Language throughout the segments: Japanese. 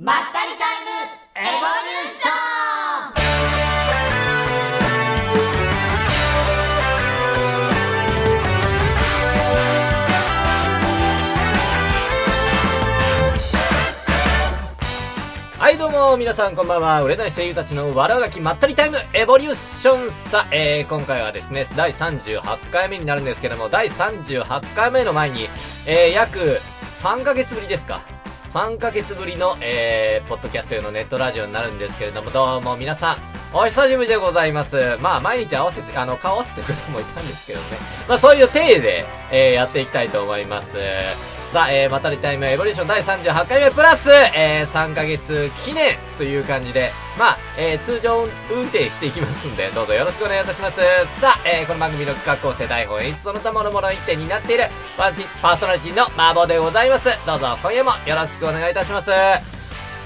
まったりタイムエボリューション。はいどうも皆さんこんばんは。売れない声優たちの悪あがきまったりタイムエボリューションさ、えー、今回はですね第38回目になるんですけども第38回目の前に、えー、約3ヶ月ぶりですか。3ヶ月ぶりの、えー、ポッドキャスト用のネットラジオになるんですけれどもどうも皆さんお久しぶりでございます。まあ、毎日合わせて、あの、顔合わせてる方もいたんですけどね。まあ、そういう体で、えー、やっていきたいと思います。さあ、えー、またりタイムエボリューション第38回目プラス、えー、3ヶ月記念という感じで、まあ、えー、通常運転していきますんで、どうぞよろしくお願いいたします。さあ、えー、この番組の企画構成台本演出その他諸々一点になっているパーティパーソナリティの麻婆でございます。どうぞ今夜もよろしくお願いいたします。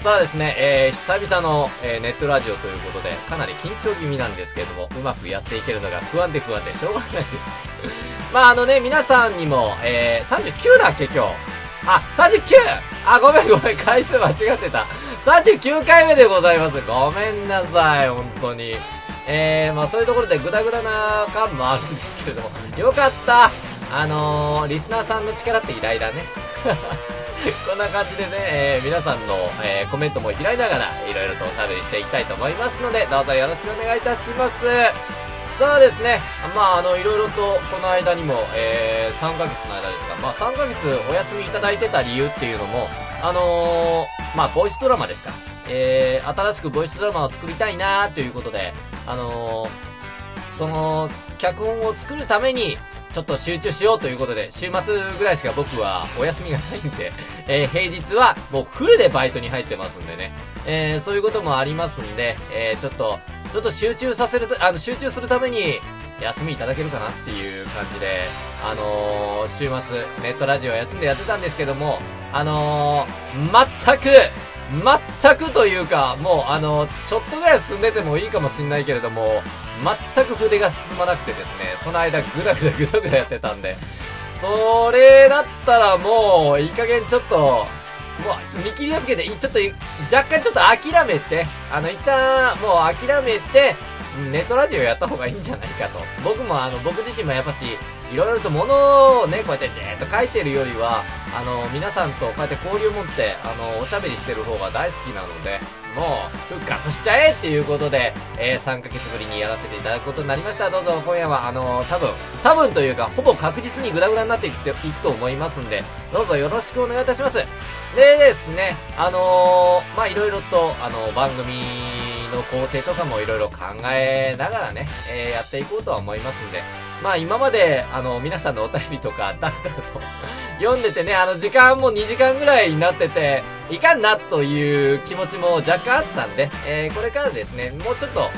さあですね、えー、久々の、えー、ネットラジオということで、かなり緊張気味なんですけれども、うまくやっていけるのが不安で不安でしょうがないです。まああのね、皆さんにも、えー、39だっけ今日。あ、39! あ、ごめんごめん、回数間違ってた。39回目でございます。ごめんなさい、本当に。えー、まあそういうところでグダグダな感もあるんですけれども、よかったあのー、リスナーさんの力って偉大だね。こんな感じでね、えー皆さんの、えーコメントも拾いながら、いろいろとおしゃべりしていきたいと思いますので、どうぞよろしくお願いいたします。さあですね、まあ、あの、いろいろと、この間にも、えー3ヶ月の間ですか、まあ、3ヶ月お休みいただいてた理由っていうのも、あのーまあ、ボイスドラマですか。えー新しくボイスドラマを作りたいなーということで、あのーその、脚本を作るために、ちょっと集中しようということで、週末ぐらいしか僕はお休みがないんで、えー平日はもうフルでバイトに入ってますんでね、えーそういうこともありますんで、えーちょっと、ちょっと集中させる、あの、集中するために、休みいただけるかなっていう感じで、あのー週末、ネットラジオ休んでやってたんですけども、あのー全く、全くというか、もうあの、ちょっとぐらい進んでてもいいかもしんないけれども、全く筆が進まなくてですね、その間ぐだぐだぐだぐだやってたんで、それだったらもう、いい加減ちょっと、もう、見切りをつけて、ちょっと、若干ちょっと諦めて、あの、一旦、もう諦めて、ネットラジオやった方がいいんじゃないかと。僕もあの、僕自身もやっぱし、いろいろと物をね、こうやってじーっと書いてるよりは、あの、皆さんとこうやって交流を持って、あの、おしゃべりしてる方が大好きなので、もう、復活しちゃえっていうことで、えー、3ヶ月ぶりにやらせていただくことになりました。どうぞ今夜は、あの、多分、多分というか、ほぼ確実にグダグダになっていくいくと思いますんで、どうぞよろしくお願いいたします。でですね、あのーまあ、いろいろと、あの、番組の構成とかもいろいろ考えながらね、えーやっていこうとは思いますんで、まあ、今まで、あの、皆さんのお便りとか、だったらと、読んでてね、あの、時間も2時間ぐらいになってて、いかんなという気持ちも若干あったんで、えーこれからですね、もうちょっと、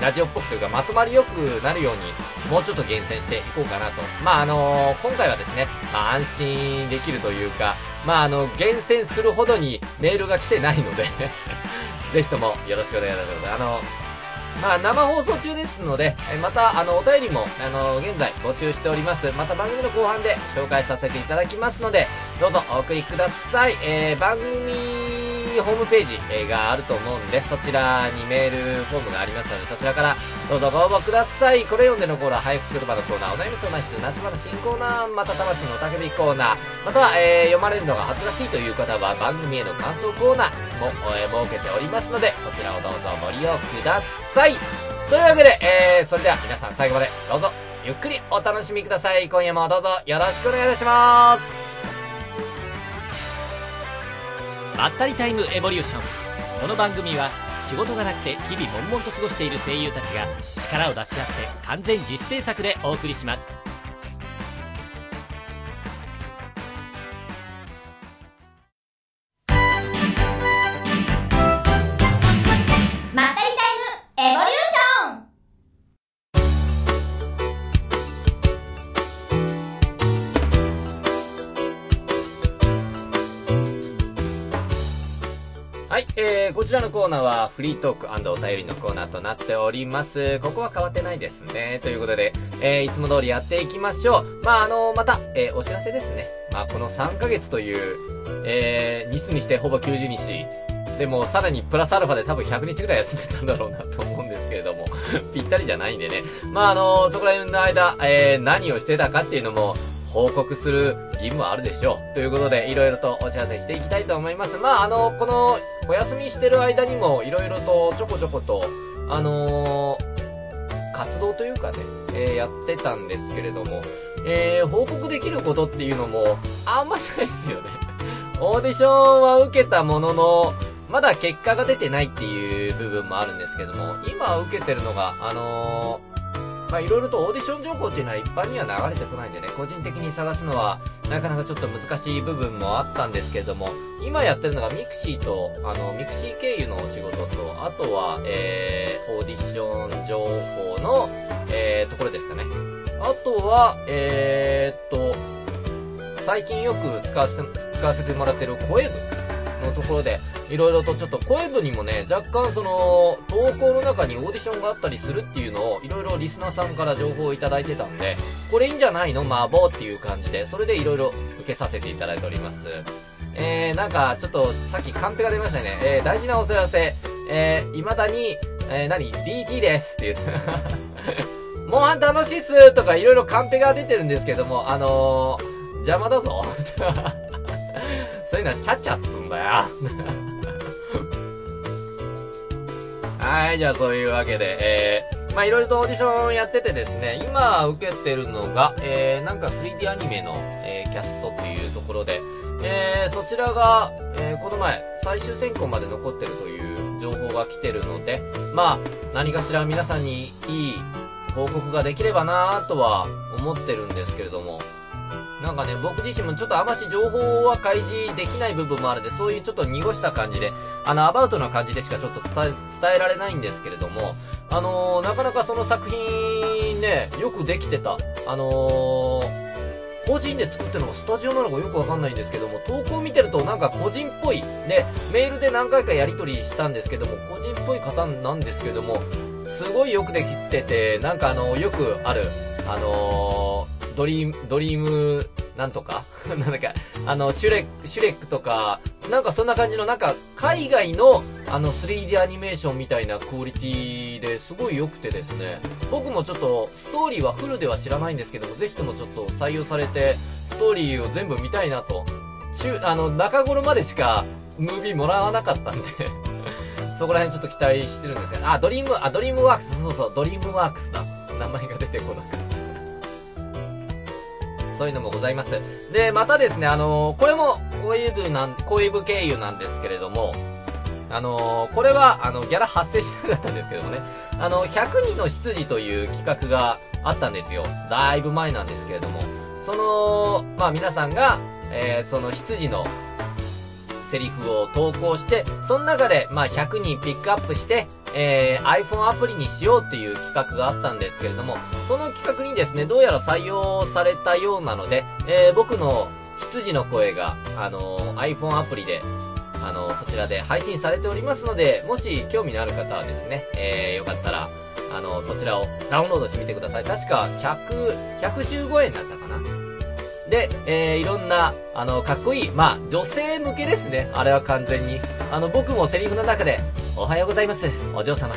ラジオっぽくというか、まとまりよくなるように、もうちょっと厳選していこうかなと。まあ、あの今回はですね、まあ、安心できるというか、まあ、あの、厳選するほどにメールが来てないので、ぜひともよろしくお願いします。あの、まあ、生放送中ですので、また、あの、お便りも、あの、現在募集しております。また番組の後半で紹介させていただきますので、どうぞお送りください。えー、番組ホームページえーがあると思うんで、そちらにメールフォームがありますので、そちらからどうぞご応募ください。これ読んでのコーナー、早口言葉のコーナー、お悩み相談室、夏場の新コーナー、また魂のおたけびコーナー、または、えー読まれるのが恥ずかしいという方は番組への感想コーナーも、えー設けておりますので、そちらをどうぞご利用ください。そういうわけで、えー、それでは皆さん最後までどうぞゆっくりお楽しみください。今夜もどうぞよろしくお願いいたします。まったりタイムエボリューション。この番組は仕事がなくて日々悶々と過ごしている声優たちが力を出し合って完全自主制作でお送りします。えー、こちらのコーナーはフリートークお便りのコーナーとなっております。ここは変わってないですね。ということで、えー、いつも通りやっていきましょう。まあ、あのまた、えー、お知らせですね。まあ、この3ヶ月という、えー、日数にしてほぼ90日、でもさらにプラスアルファで多分100日ぐらい休んでたんだろうなと思うんですけれども、ぴったりじゃないんでね。まああのそこら辺の間、えー、何をしてたかっていうのも、報告する義務はあるでしょう。ということで、いろいろとお知らせしていきたいと思います。まあ、あの、この、お休みしてる間にも、いろいろとちょこちょこと、あのー、活動というかね、えー、やってたんですけれども、えー、報告できることっていうのも、あんましないですよね。オーディションは受けたものの、まだ結果が出てないっていう部分もあるんですけども、今受けてるのが、あのーまあいろいろとオーディション情報っていうのは一般には流れてこないんでね、個人的に探すのはなかなかちょっと難しい部分もあったんですけれども、今やってるのが mixiと、あの、 mixi経由のお仕事と、あとは、えー、オーディション情報の、えー、ところですかね。あとは、えー、っと、最近よく使わせて、使わせてもらってるこえ部のところで、いろいろとちょっとこえ部にもね、若干その、投稿の中にオーディションがあったりするっていうのを、いろいろリスナーさんから情報をいただいてたんで、これいいんじゃないの？麻婆っていう感じで、それでいろいろ受けさせていただいております。えー、なんか、ちょっと、さっきカンペが出ましたね。えー、大事なお知らせ。えー、未だに、えー、何 ?DT ですって言う。モンハン楽しいっすとかいろいろカンペが出てるんですけども、あのー、邪魔だぞ。そういうのはチャチャっつんだよ。い、じゃあそういうわけで、えー、まあいろいろとオーディションやっててですね、今受けてるのが、えー、なんか 3D アニメの、えー、キャストっていうところで、えー、そちらが、えー、この前、最終選考まで残ってるという情報が来てるので、まあ、何かしら皆さんにいい報告ができればなとは思ってるんですけれども、なんかね、僕自身もちょっとあまし情報は開示できない部分もあるんで、そういうちょっと濁した感じで、あの、アバウトな感じでしかちょっと伝えられないんですけれども、あのー、なかなかその作品ね、よくできてた。あのー個人で作ってるのがスタジオなのかよくわかんないんですけども、投稿見てるとなんか個人っぽい。で、メールで何回かやり取りしたんですけども、個人っぽい方なんですけども、すごいよくできてて、なんかあの、よくある、あのードリーム、ドリーム、なんとか？なんだか、あの、シュレック、シュレックとか、なんかそんな感じの、なんか、海外の、あの、3D アニメーションみたいなクオリティですごい良くてですね、僕もちょっと、ストーリーはフルでは知らないんですけども、ぜひともちょっと採用されて、ストーリーを全部見たいなと。中、あの、中頃までしか、ムービーもらわなかったんで そこら辺ちょっと期待してるんですけど、あ、ドリーム、あ、ドリームワークス、そうそう、ドリームワークスだ。名前が出てこなかった。そういうのもございます。で、またですね、あのー、これも、恋部なん、恋部経由なんですけれども、あのー、これは、あの、ギャラ発生しなかったんですけどもね、あの、100人の執事という企画があったんですよ。だいぶ前なんですけれども、その、まあ皆さんが、えー、その執事のセリフを投稿して、その中で、まあ100人ピックアップして、えー、iPhone アプリにしようっていう企画があったんですけれども、その企画にですね、どうやら採用されたようなので、えー、僕の羊の声が、あのー、iPhone アプリで、あの、そちらで配信されておりますので、もし興味のある方はですね、えー、よかったら、あのそちらをダウンロードしてみてください。確か、100、115円だったかな。で、えー、いろんな、あの、かっこいい、まあ、女性向けですね。あれは完全に。あの、僕もセリフの中で、おはようございます、お嬢様。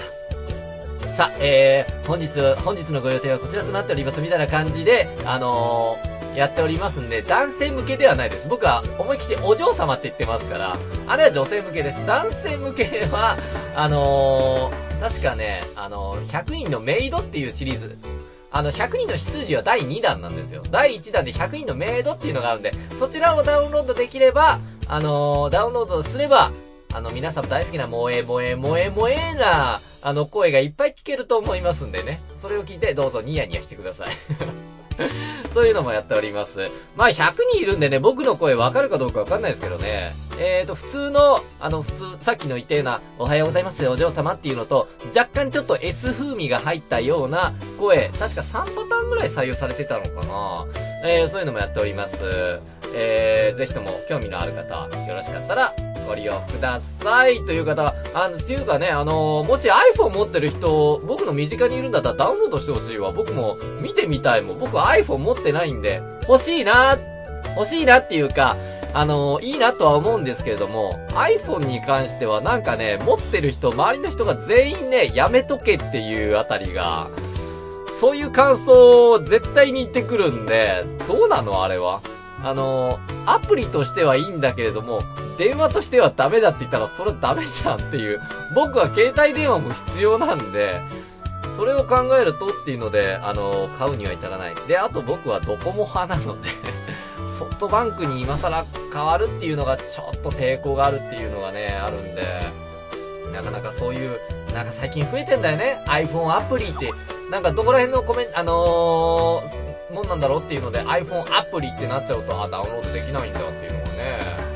さ、えー、本日、本日のご予定はこちらとなっております、みたいな感じで、あのー、やっておりますんで、男性向けではないです。僕は思いっきりお嬢様って言ってますから、あれは女性向けです。男性向けは、あのー、確かね、あのー、100人のメイドっていうシリーズ。あの、100人の執事は第2弾なんですよ。第1弾で100人のメイドっていうのがあるんで、そちらをダウンロードできれば、あのー、ダウンロードすれば、あの、皆さん大好きな萌え萌え萌え萌えな、あの、声がいっぱい聞けると思いますんでね。それを聞いて、どうぞニヤニヤしてください。そういうのもやっております。まあ、100人いるんでね、僕の声わかるかどうかわかんないですけどね。えーと、普通の、あの、普通、さっきの言ったような、おはようございますお嬢様っていうのと、若干ちょっと S 風味が入ったような声、確か3パターンぐらい採用されてたのかなえー、そういうのもやっております。えー、ぜひとも興味のある方、よろしかったら、ご利用ください。という方、あの、っていうかね、あのー、もし iPhone 持ってる人、僕の身近にいるんだったらダウンロードしてほしいわ。僕も見てみたいもん。僕 iPhone 持ってないんで、欲しいな、欲しいなっていうか、あの、いいなとは思うんですけれども、iPhone に関してはなんかね、持ってる人、周りの人が全員ね、やめとけっていうあたりが、そういう感想を絶対に言ってくるんで、どうなのあれは？あの、アプリとしてはいいんだけれども、電話としてはダメだって言ったらそれはダメじゃんっていう。僕は携帯電話も必要なんで、それを考えるとっていうので、あの、買うには至らない。で、あと僕はドコモ派なので ソフトバンクに今更変わるっていうのがちょっと抵抗があるっていうのがね、あるんで、なかなかそういう、なんか最近増えてんだよね。iPhone アプリって、なんかどこら辺のコメント、あのー、もんなんだろうっていうので iPhone アプリってなっちゃうと、あ、ダウンロードできないんだっていうのがね、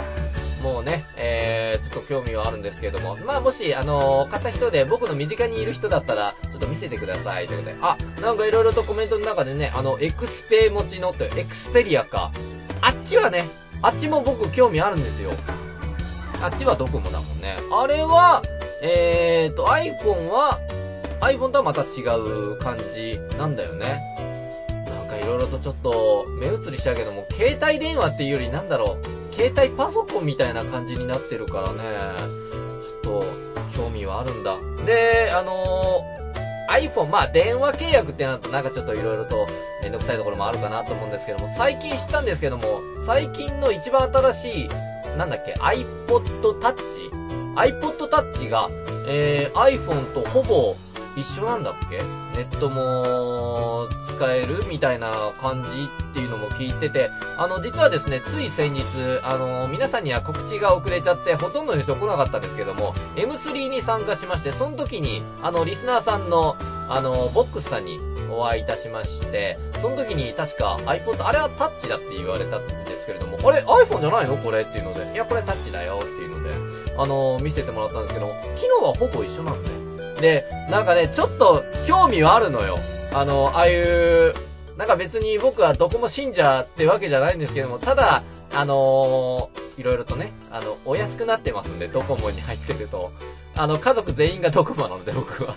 もうね、えー、ちょっと興味はあるんですけども、まあもし、あのー、買った人で僕の身近にいる人だったら、ちょっと見せてくださいということで、あ、なんかいろいろとコメントの中でね、あの、エクスペ持ちのって、エクスペリアか。あっちはね、あっちも僕興味あるんですよ。あっちはドコモだもんね。あれは、えーと、iPhone は、iPhone とはまた違う感じなんだよね。かいろいろとちょっと目移りしたけども、携帯電話っていうよりなんだろう、携帯パソコンみたいな感じになってるからね、ちょっと、興味はあるんだ。で、あのー、iPhone、まあ電話契約ってなるとなんかちょっと色々とめんどくさいところもあるかなと思うんですけども、最近知ったんですけども、最近の一番新しい、なんだっけ、iPod Touch?iPod Touch が、えー、iPhone とほぼ一緒なんだっけ？ネットも使えるみたいな感じっていうのも聞いてて、あの、実はですね、つい先日、あの、皆さんには告知が遅れちゃって、ほとんどの人来なかったんですけども、M3 に参加しまして、その時に、あの、リスナーさんの、あの、ボックスさんにお会いいたしまして、その時に確か iPod、あれはタッチだって言われたんですけれども、あれ iPhone じゃないの？これっていうので、いや、これタッチだよっていうので、あの、見せてもらったんですけど、機能はほぼ一緒なんで、で、なんかね、ちょっと興味はあるのよ。あの、ああいう、なんか別に僕はどこも信者ってわけじゃないんですけども、ただ、あのー、いろいろとね、あの、お安くなってますんで、ドコモに入ってると。あの、家族全員がドコモなので、僕は。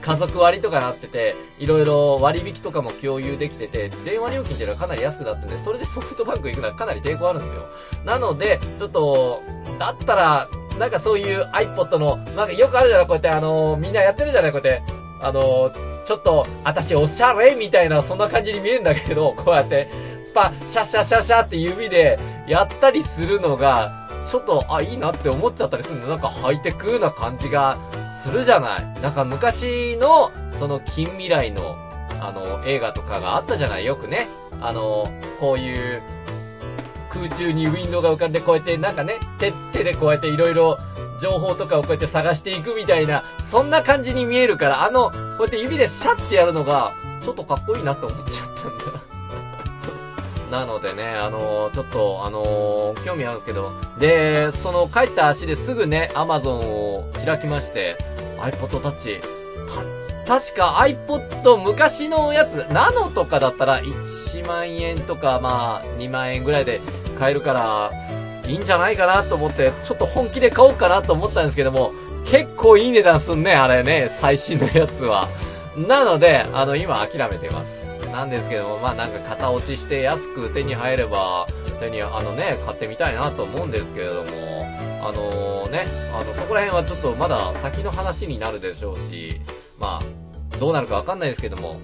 家族割とかなってて、いろいろ割引とかも共有できてて、電話料金っていうのはかなり安くなってて、それでソフトバンク行くのはかなり抵抗あるんですよ。なので、ちょっと、だったら、なんかそういう iPod の、なんかよくあるじゃないこうやってあのー、みんなやってるじゃないこうやって。あのー、ちょっと、私おしゃれみたいな、そんな感じに見えるんだけど、こうやって、パ、シャシャシャシャって指でやったりするのが、ちょっと、あ、いいなって思っちゃったりするんだ。なんかハイテクな感じがするじゃない。なんか昔の、その近未来の、あの、映画とかがあったじゃないよくね。あの、こういう、空中にウィンドウが浮かんでこうやってなんかね、手、手でこうやって色々情報とかをこうやって探していくみたいな、そんな感じに見えるから、あの、こうやって指でシャッてやるのが、ちょっとかっこいいなって思っちゃったんだ。なのでね、あのー、ちょっと、あのー、興味あるんですけど、で、その帰った足ですぐね、アマゾンを開きまして、iPod Touch、確か iPod 昔のやつ、ナノとかだったら1万円とかまあ2万円ぐらいで買えるから、いいんじゃないかなと思って、ちょっと本気で買おうかなと思ったんですけども、結構いい値段すんね、あれね、最新のやつは。なので、あの、今諦めてます。なんですけども、まあなんか型落ちして安く手に入れば、手に、あのね、買ってみたいなと思うんですけれども、あのー、ね、あの、そこら辺はちょっとまだ先の話になるでしょうし、まあ、どうなるかわかんないですけども、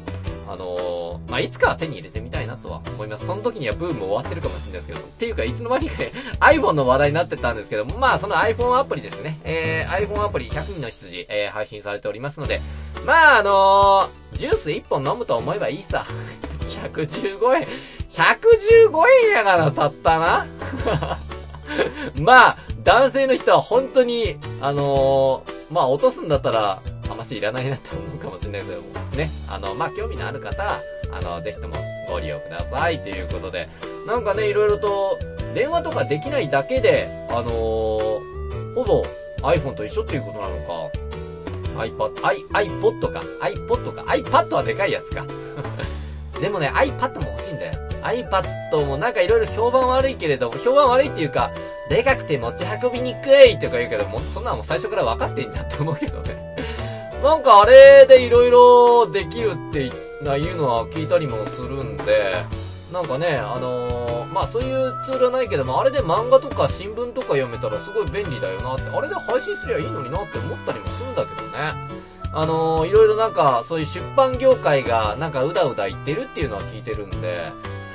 あのー、まあ、いつかは手に入れてみたいなとは思います。その時にはブーム終わってるかもしれないですけど、っていうか、いつの間にか iPhone の話題になってたんですけども、まあ、その iPhone アプリですね。えー、iPhone アプリ100人の羊、えー、配信されておりますので、まあ、あのー、ジュース1本飲むと思えばいいさ。115円。115円やからたったな。まあ、男性の人は本当に、あのー、まあ、落とすんだったら、あましいらないなと思うかもしれないけど、ね。あの、まあ、興味のある方は、あの、ぜひともご利用くださいということで、なんかね、いろいろと、電話とかできないだけで、あのー、ほぼ iPhone と一緒っていうことなのか、iPad、i、iPod か、iPod か、iPad はでかいやつか。でもね、iPad も欲しいんだよ。iPad もなんかいろいろ評判悪いけれども、評判悪いっていうか、でかくて持ち運びにくいとか言うけどもう、そんなのも最初から分かってんじゃんって思うけどね。なんかあれで色々できるっていうのは聞いたりもするんで、なんかね、あのー、まあそういうツールはないけども、あれで漫画とか新聞とか読めたらすごい便利だよなって、あれで配信すりゃいいのになって思ったりもするんだけどね。あのー、いろいろなんか、そういう出版業界がなんかうだうだ言ってるっていうのは聞いてるんで、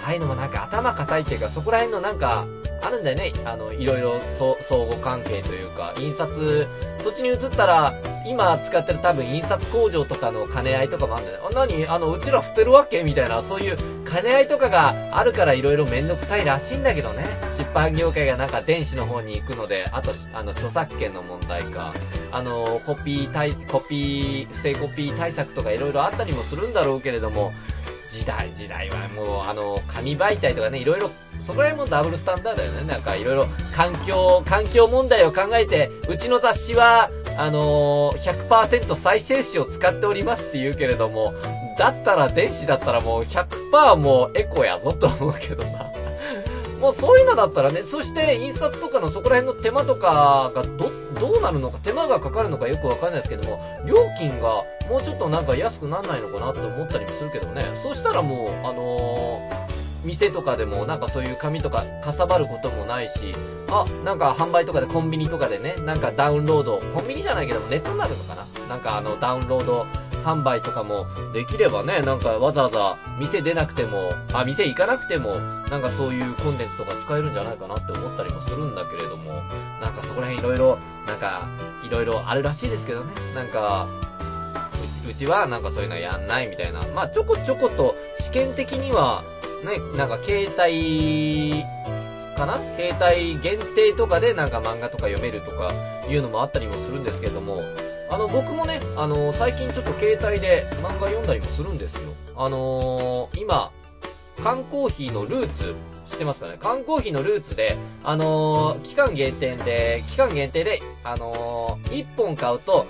ああいうのもなんか頭固いっていうか、そこら辺のなんか、あるんだよね。あの、いろいろ相互関係というか、印刷、そっちに移ったら、今使ってる多分印刷工場とかの兼ね合いとかもあるんだよね。あ、何？あの、うちら捨てるわけ？みたいな、そういう兼ね合いとかがあるからいろいろめんどくさいらしいんだけどね。出版業界がなんか電子の方に行くので、あと、あの、著作権の問題か、あの、コピー対、コピー、不正コピー対策とかいろいろあったりもするんだろうけれども、時代、時代はもう、あの、紙媒体とかね、いろいろ、そこら辺もダブルスタンダードだよね。なんか、いろいろ、環境、環境問題を考えて、うちの雑誌は、あのー、100%再生紙を使っておりますって言うけれども、だったら電子だったらもう100%もうエコやぞと思うけどな。もうそういうのだったらね、そして印刷とかのそこら辺の手間とかがどっ、どうなるのか、手間がかかるのかよくわかんないですけども、料金がもうちょっとなんか安くなんないのかなって思ったりもするけどね。そしたらもう、あのー店とかでもなんかそういう紙とかかさばることもないし、あ、なんか販売とかでコンビニとかでね、なんかダウンロード、コンビニじゃないけどもネットになるのかななんかあのダウンロード販売とかもできればね、なんかわざわざ店出なくても、あ、店行かなくても、なんかそういうコンテンツとか使えるんじゃないかなって思ったりもするんだけれども、なんかそこら辺いろいろ、なんか、いろいろあるらしいですけどね。なんか、うち、はなんかそういうのやんないみたいな。まあちょこちょこと試験的には、ね、なんか携帯、かな？携帯限定とかでなんか漫画とか読めるとかいうのもあったりもするんですけれども、あの、僕もね、あの、最近ちょっと携帯で漫画読んだりもするんですよ。あのー、今、缶コーヒーのルーツ、ってますかね？缶コーヒーのルーツで、あのー、期間限定で、期間限定で、あのー、1本買うと、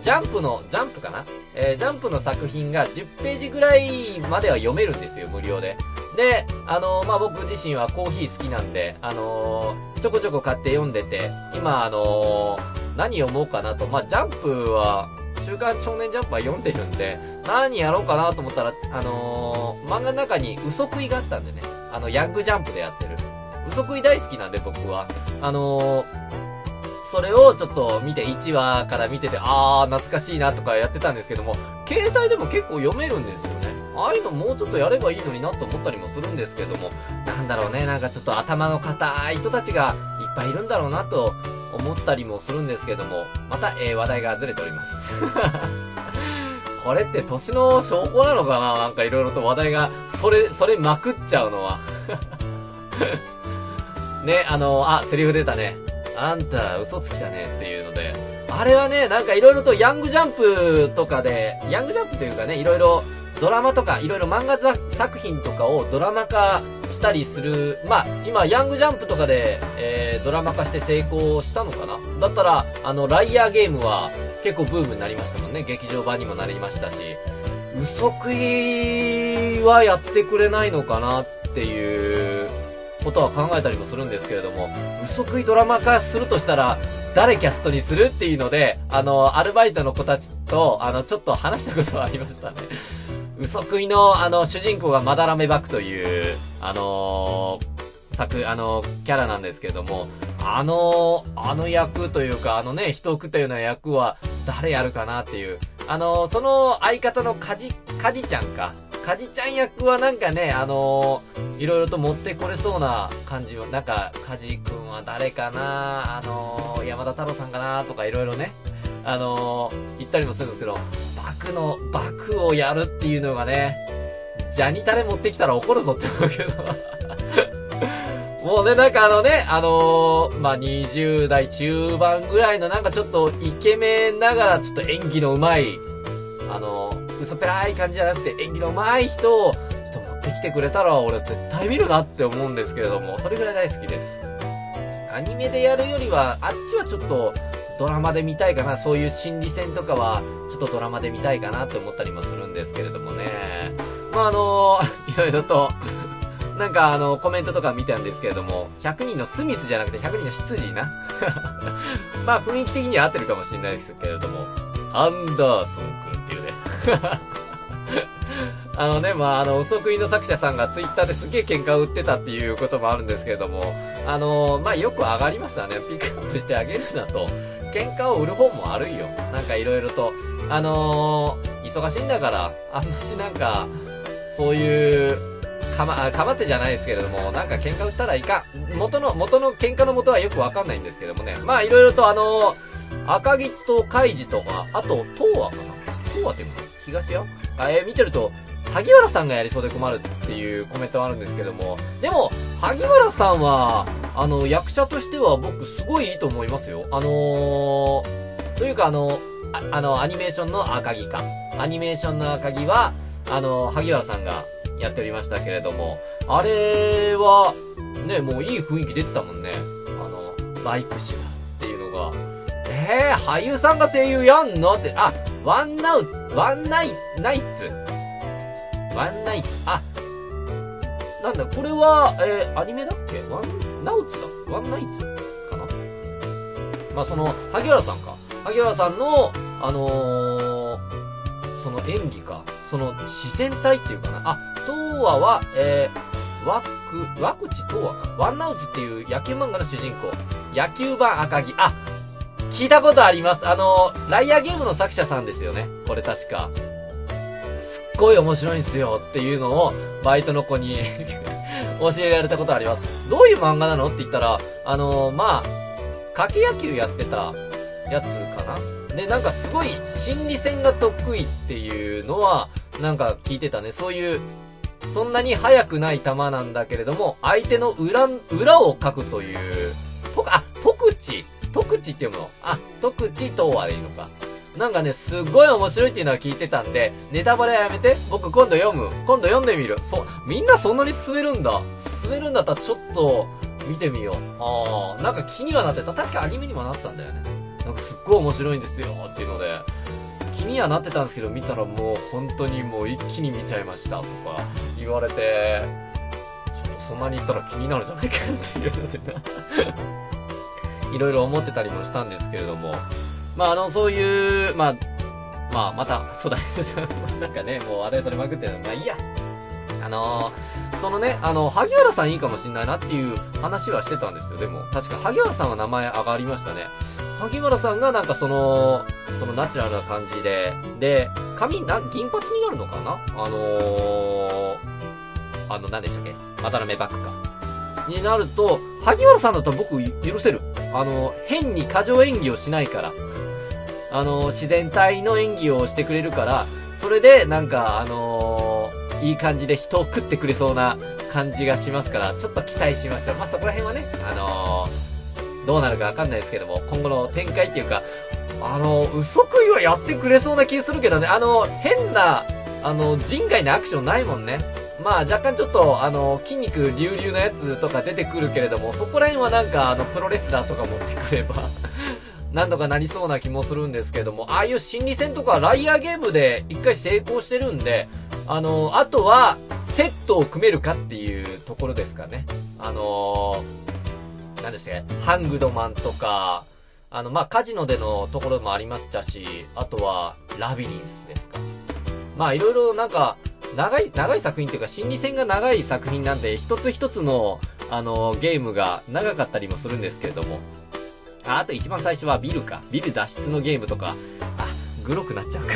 ジャンプの、ジャンプかな？えー、ジャンプの作品が10ページぐらいまでは読めるんですよ、無料で。で、あのー、まあ、僕自身はコーヒー好きなんで、あのー、ちょこちょこ買って読んでて、今、あの何読もうかなと。まあ、ジャンプは、週刊少年ジャンプは読んでるんで、何やろうかなと思ったら、あの漫画の中に嘘食いがあったんでね。あの、ヤングジャンプでやってる。嘘食い大好きなんで、僕は。あのそれをちょっと見て、1話から見てて、あー、懐かしいなとかやってたんですけども、携帯でも結構読めるんですよね。ああいうのもうちょっとやればいいのになと思ったりもするんですけども、なんだろうね、なんかちょっと頭の固い人たちがいっぱいいるんだろうなと思ったりもするんですけども、また、えー、話題がずれております。これって年の証拠なのかな？なんか色々と話題が、それ、それまくっちゃうのは。ね、あの、あ、セリフ出たね。あんた、嘘つきだねっていうので、あれはね、なんか色々とヤングジャンプとかで、ヤングジャンプというかね、色々ドラマとか、いろいろ漫画作品とかをドラマ化したりする、まあ、今、ヤングジャンプとかで、えー、ドラマ化して成功したのかな？だったら、あの、ライアーゲームは結構ブームになりましたもんね。劇場版にもなりましたし、嘘食いはやってくれないのかなっていうことは考えたりもするんですけれども、嘘食いドラマ化するとしたら、誰キャストにするっていうので、あの、アルバイトの子たちと、あの、ちょっと話したことはありましたね。嘘食いの、あの、主人公がまだらめバクという、あのー、作、あの、キャラなんですけども、あの、あの役というか、あのね、人を食ったような役は、誰やるかなっていう。あの、その相方のカジ、カジちゃんか。カジちゃん役はなんかね、あのー、いろいろと持ってこれそうな感じは、なんか、カジ君は誰かなあのー、山田太郎さんかなとかいろいろね、あのー、言ったりもするんですけど、クの、バクをやるっていうのがね、ジャニタレ持ってきたら怒るぞって思うけど。もうね、なんかあのね、あのー、まあ、20代中盤ぐらいのなんかちょっとイケメンながらちょっと演技の上手い、あのー、薄っぺらい感じじゃなくて演技の上手い人をちょっと持ってきてくれたら俺絶対見るなって思うんですけれども、それぐらい大好きです。アニメでやるよりは、あっちはちょっとドラマで見たいかな、そういう心理戦とかはちょっとドラマで見たいかなって思ったりもするんですけれどもね。まあ、あのー、いろいろと なんかあの、コメントとか見たんですけれども、100人のスミスじゃなくて100人の執事な。まあ雰囲気的には合ってるかもしれないですけれども、アンダーソン君っていうね。あのね、まあ、あの、遅食いの作者さんがツイッターですげえ喧嘩を売ってたっていうこともあるんですけれども、あのまあ、よく上がりましたね。ピックアップしてあげるなと。喧嘩を売る方も悪いよ。なんかいろいろと。あのー、忙しいんだから、あんましなんか、そういう、かま、かまってじゃないですけれども、なんか喧嘩売ったらいかん。元の、元の喧嘩の元はよくわかんないんですけどもね。まあいろいろとあのー、赤城と海事とか、あと、東和かな？東和っていうの東屋あ、えー、見てると、萩原さんがやりそうで困るっていうコメントはあるんですけども、でも、萩原さんは、あの、役者としては僕すごいいいと思いますよ。あのー、というかあの、ああの、アニメーションの赤木か。アニメーションの赤木は、あの、萩原さんがやっておりましたけれども、あれは、ね、もういい雰囲気出てたもんね。あの、バイクシュっていうのが、えー、俳優さんが声優やんのって、あ、ワンナウ、ワンナイ、ナイツワンナイツ、あ、なんだ、これは、えー、アニメだっけ？ワンナウツだワンナイツかな？まあ、その、萩原さんか。萩原さんの、あのー、その演技か。その、自然体っていうかな。あ、東和は、えー、ワク、ワクチ東和か。ワンナウツっていう野球漫画の主人公。野球版赤木。あ、聞いたことあります。あの、ライアーゲームの作者さんですよね。これ確か。すごい面白いんすよっていうのを、バイトの子に 教えられたことあります。どういう漫画なのって言ったら、あのまあ、掛け野球やってたやつかなで、なんかすごい心理戦が得意っていうのは、なんか聞いてたね。そういう、そんなに速くない球なんだけれども、相手の裏、裏を書くという、とか、あ、特地徳地って読むの？あ、徳地東和でいいのか。なんかね、すっごい面白いっていうのは聞いてたんで、ネタバレはやめて。僕今度読む。今度読んでみる。そ、みんなそんなに進めるんだ。進めるんだったらちょっと、見てみよう。あー、なんか気にはなってた。確かアニメにもなったんだよね。なんかすっごい面白いんですよ、っていうので。気にはなってたんですけど、見たらもう本当にもう一気に見ちゃいましたとか言われて、ちょっとそんなに言ったら気になるじゃないかっていうのでな。いろいろ思ってたりもしたんですけれども、まあ、あの、そういう、まあ、まあ、また、そうだ、なんかね、もうあれそれまくってるの、まあいいや。あのー、そのね、あの、萩原さんいいかもしんないなっていう話はしてたんですよ。でも、確か萩原さんは名前上がりましたね。萩原さんがなんかその、そのナチュラルな感じで、で、髪、な、銀髪になるのかな？あのー、あの、何でしたっけ？渡辺バックか。になると、萩原さんだったら僕許せる。あの、変に過剰演技をしないから。あの、自然体の演技をしてくれるから、それで、なんか、あのー、いい感じで人を食ってくれそうな感じがしますから、ちょっと期待しましょう。まあ、そこら辺はね、あのー、どうなるかわかんないですけども、今後の展開っていうか、あの、嘘食いはやってくれそうな気するけどね、あの、変な、あの、人外なアクションないもんね。まあ若干ちょっと、あの、筋肉隆々なやつとか出てくるけれども、そこら辺はなんか、あの、プロレスラーとか持ってくればなんとかなりそうな気もするんですけども、ああいう心理戦とかライアーゲームで一回成功してるんで、あの、あとは、セットを組めるかっていうところですかね。あのー、何でしたっけ？ハングドマンとか、あの、まあ、カジノでのところもありましたし、あとは、ラビリンスですか。まあ、いろいろなんか、長い、長い作品っていうか、心理戦が長い作品なんで、一つ一つの、あの、ゲームが長かったりもするんですけれども。あ、あと一番最初はビルか。ビル脱出のゲームとか。あ、グロくなっちゃうか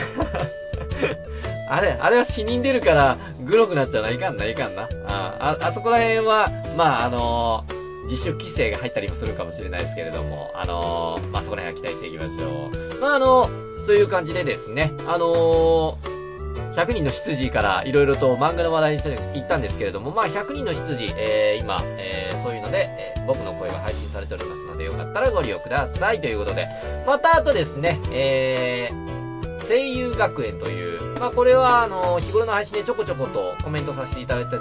あれ、あれは死人出るから、グロくなっちゃうな。いかんな、いかんな。あ、あ、あそこら辺は、まあ、あのー、自主規制が入ったりもするかもしれないですけれども、あのー、まあ、そこら辺は期待していきましょう。まあ、あのー、そういう感じでですね、あのー、100人の執事からいろいろと漫画の話題に行ったんですけれども、まあ100人の執事、えー、今、えー、そういうので、えー、僕の声が配信されておりますので、よかったらご利用くださいということで、またあとですね、えー、声優学園という、まあこれはあの、日頃の配信でちょこちょことコメントさせていただいて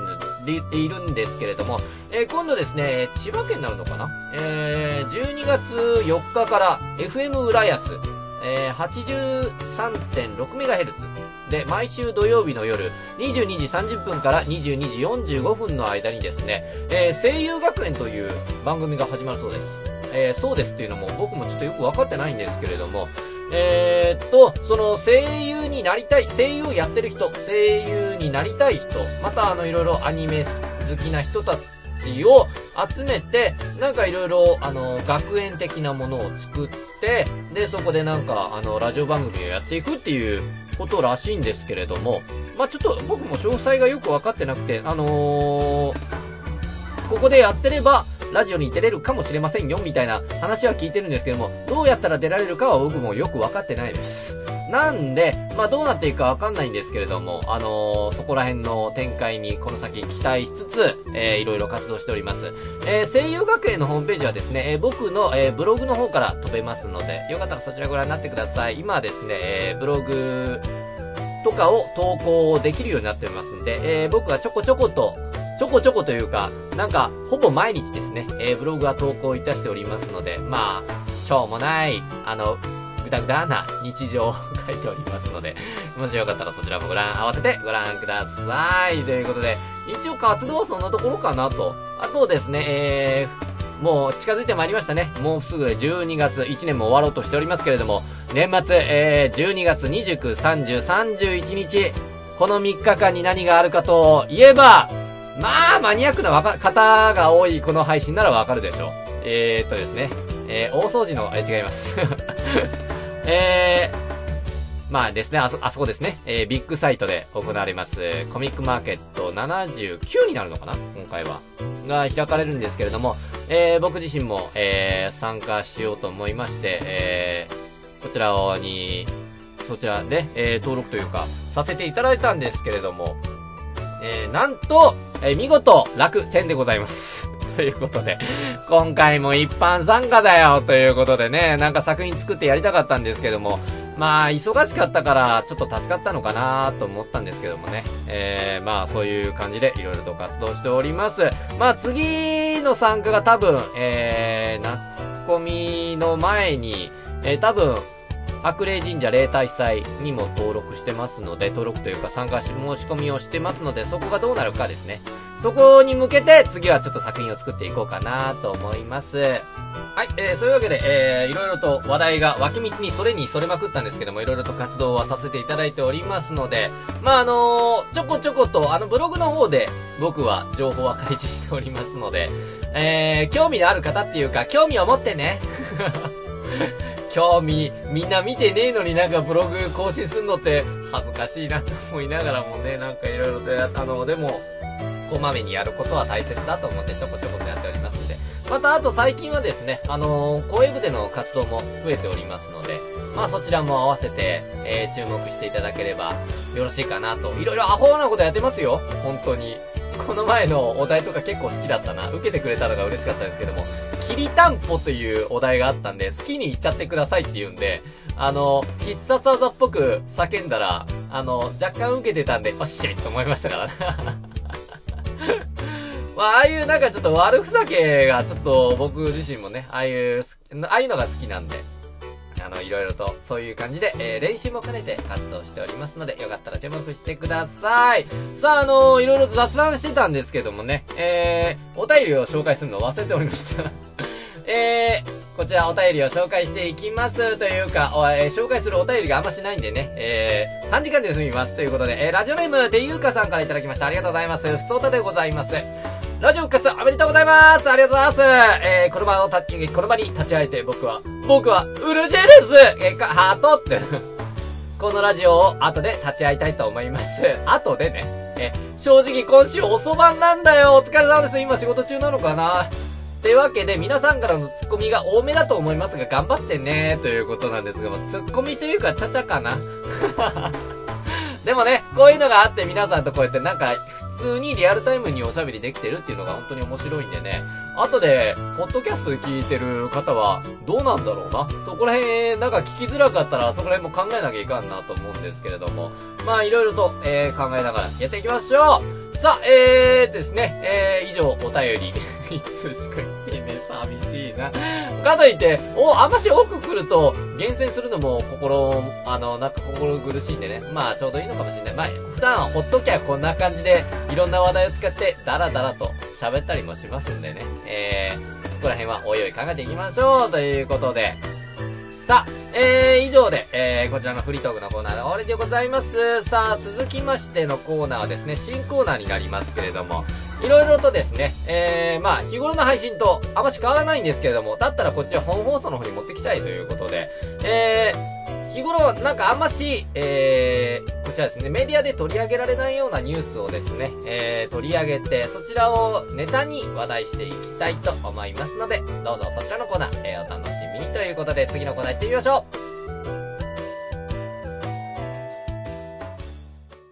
いるんですけれども、えー、今度ですね、千葉県になるのかな？えー、12月4日から FM 浦安、えー、83.6MHz、で、毎週土曜日の夜、22時30分から22時45分の間にですね、えー、声優学園という番組が始まるそうです。えー、そうですっていうのも僕もちょっとよくわかってないんですけれども、えー、っと、その声優になりたい、声優をやってる人、声優になりたい人、またあのいろいろアニメ好きな人たちを集めて、なんかいろいろあの学園的なものを作って、で、そこでなんかあのラジオ番組をやっていくっていうことらしいんですけれども、まあちょっと僕も詳細がよくわかってなくて、あのー、ここでやってれば、ラジオに出れるかもしれませんよ、みたいな話は聞いてるんですけども、どうやったら出られるかは僕もよくわかってないです。なんで、まあどうなっていくかわかんないんですけれども、あのー、そこら辺の展開にこの先期待しつつ、えー、いろいろ活動しております。えー、声優学園のホームページはですね、えー、僕の、えー、ブログの方から飛べますので、よかったらそちらご覧になってください。今ですね、えー、ブログとかを投稿できるようになっておりますんで、えー、僕はちょこちょこと、ちょこちょこというか、なんか、ほぼ毎日ですね、えー、ブログは投稿いたしておりますので、まあ、しょうもない、あの、ぐだぐだな日常を書いておりますので、もしよかったらそちらもご覧、合わせてご覧ください。ということで、一応活動はそんなところかなと。あとですね、えー、もう近づいてまいりましたね。もうすぐ12月、1年も終わろうとしておりますけれども、年末、えー、12月29、30、31日、この3日間に何があるかといえば、まあ、マニアックなわか方が多いこの配信ならわかるでしょう。えー、っとですね、えー、大掃除の、え違います。えー、まあですね、あそ、あそこですね、えー、ビッグサイトで行われます、コミックマーケット79になるのかな？今回は。が開かれるんですけれども、えー、僕自身も、えー、参加しようと思いまして、えー、こちらに、そちらで、えー、登録というか、させていただいたんですけれども、えー、なんと、えー、見事、落選でございます。ということで、今回も一般参加だよということでね、なんか作品作ってやりたかったんですけども、まあ、忙しかったから、ちょっと助かったのかなと思ったんですけどもね。えー、まあ、そういう感じで、いろいろと活動しております。まあ、次の参加が多分、えー、夏コミの前に、えー、多分、白霊神社例大祭にも登録してますので、登録というか参加し申し込みをしてますので、そこがどうなるかですね。そこに向けて次はちょっと作品を作っていこうかなと思います。はい、えー、そういうわけで、えー、いろいろと話題が脇道にそれにそれまくったんですけども、いろいろと活動はさせていただいておりますので、まあ、あのー、ちょこちょこと、あの、ブログの方で僕は情報は開示しておりますので、えー、興味のある方っていうか、興味を持ってね。興味、みんな見てねえのになんかブログ更新すんのって恥ずかしいなと思いながらもね、なんかいろいろとやったの、でも、こまめにやることは大切だと思ってちょこちょことやっておりますんで。また、あと最近はですね、あのー、声部での活動も増えておりますので、まあそちらも合わせて、えー、注目していただければよろしいかなと。いろいろアホなことやってますよ。本当に。この前のお題とか結構好きだったな。受けてくれたのが嬉しかったですけども、きりたんぽというお題があったんで、好きに言っちゃってくださいって言うんで、あの、必殺技っぽく叫んだら、あの、若干受けてたんで、おっしゃいと思いましたからね。まあ、ああいうなんかちょっと悪ふざけがちょっと僕自身もね、ああいう、ああいうのが好きなんで、あの、いろいろと、そういう感じで、えー、練習も兼ねて活動しておりますので、よかったら注目してください。さあ、あのー、いろいろと雑談してたんですけどもね、えー、お便りを紹介するの忘れておりました。えー、こちらお便りを紹介していきますというか、おえー、紹介するお便りがあんましないんでね、えー、短時間で済みますということで、えー、ラジオネームてゆうかさんからいただきました。ありがとうございます。ふつおたでございます。ラジオ復活おめでとうございますありがとうございますえー、この場のた、この場に立ち会えて僕は、僕は、嬉しいです。えー、か、ハート。っ てこのラジオを後で立ち会いたいと思います。後でね。え、正直今週遅番なんだよ。お疲れ様です。今仕事中なのかな。ってわけで、皆さんからのツッコミが多めだと思いますが、頑張ってね。ということなんですが、ツッコミというか、ちゃちゃかな。でもね、こういうのがあって皆さんとこうやってなんか、普通にリアルタイムにおしゃべりできてるっていうのが本当に面白いんでね。後で、ポッドキャストで聞いてる方は、どうなんだろうな。そこら辺、なんか聞きづらかったら、そこら辺も考えなきゃいかんなと思うんですけれども。まあ、いろいろと、えー、考えながらやっていきましょうさあ、えーですね、えー、以上、お便り。いつしか言ってね、寂しいな。かといって、お、あんまし多く来ると、厳選するのも心、あの、なんか心苦しいんでね。まあ、ちょうどいいのかもしれない。まあ、普段ほっときゃこんな感じで、いろんな話題を使って、ダラダラと喋ったりもしますんでね。えー、そこら辺はおいおい考えていきましょうということで。さあ、えー、以上で、えー、こちらのフリートークのコーナーで終わりでございます。さあ、続きましてのコーナーはですね、新コーナーになりますけれども、いろいろとですね、えー、まあ、日頃の配信とあまし変わらないんですけれども、だったらこっちは本放送の方に持ってきたいということで、えー、日頃なんかあんまし、えー、こちらですね、メディアで取り上げられないようなニュースをですね、えー、取り上げて、そちらをネタに話題していきたいと思いますので、どうぞそちらのコーナー、えー、お楽しみにということで、次のコーナー行ってみましょう。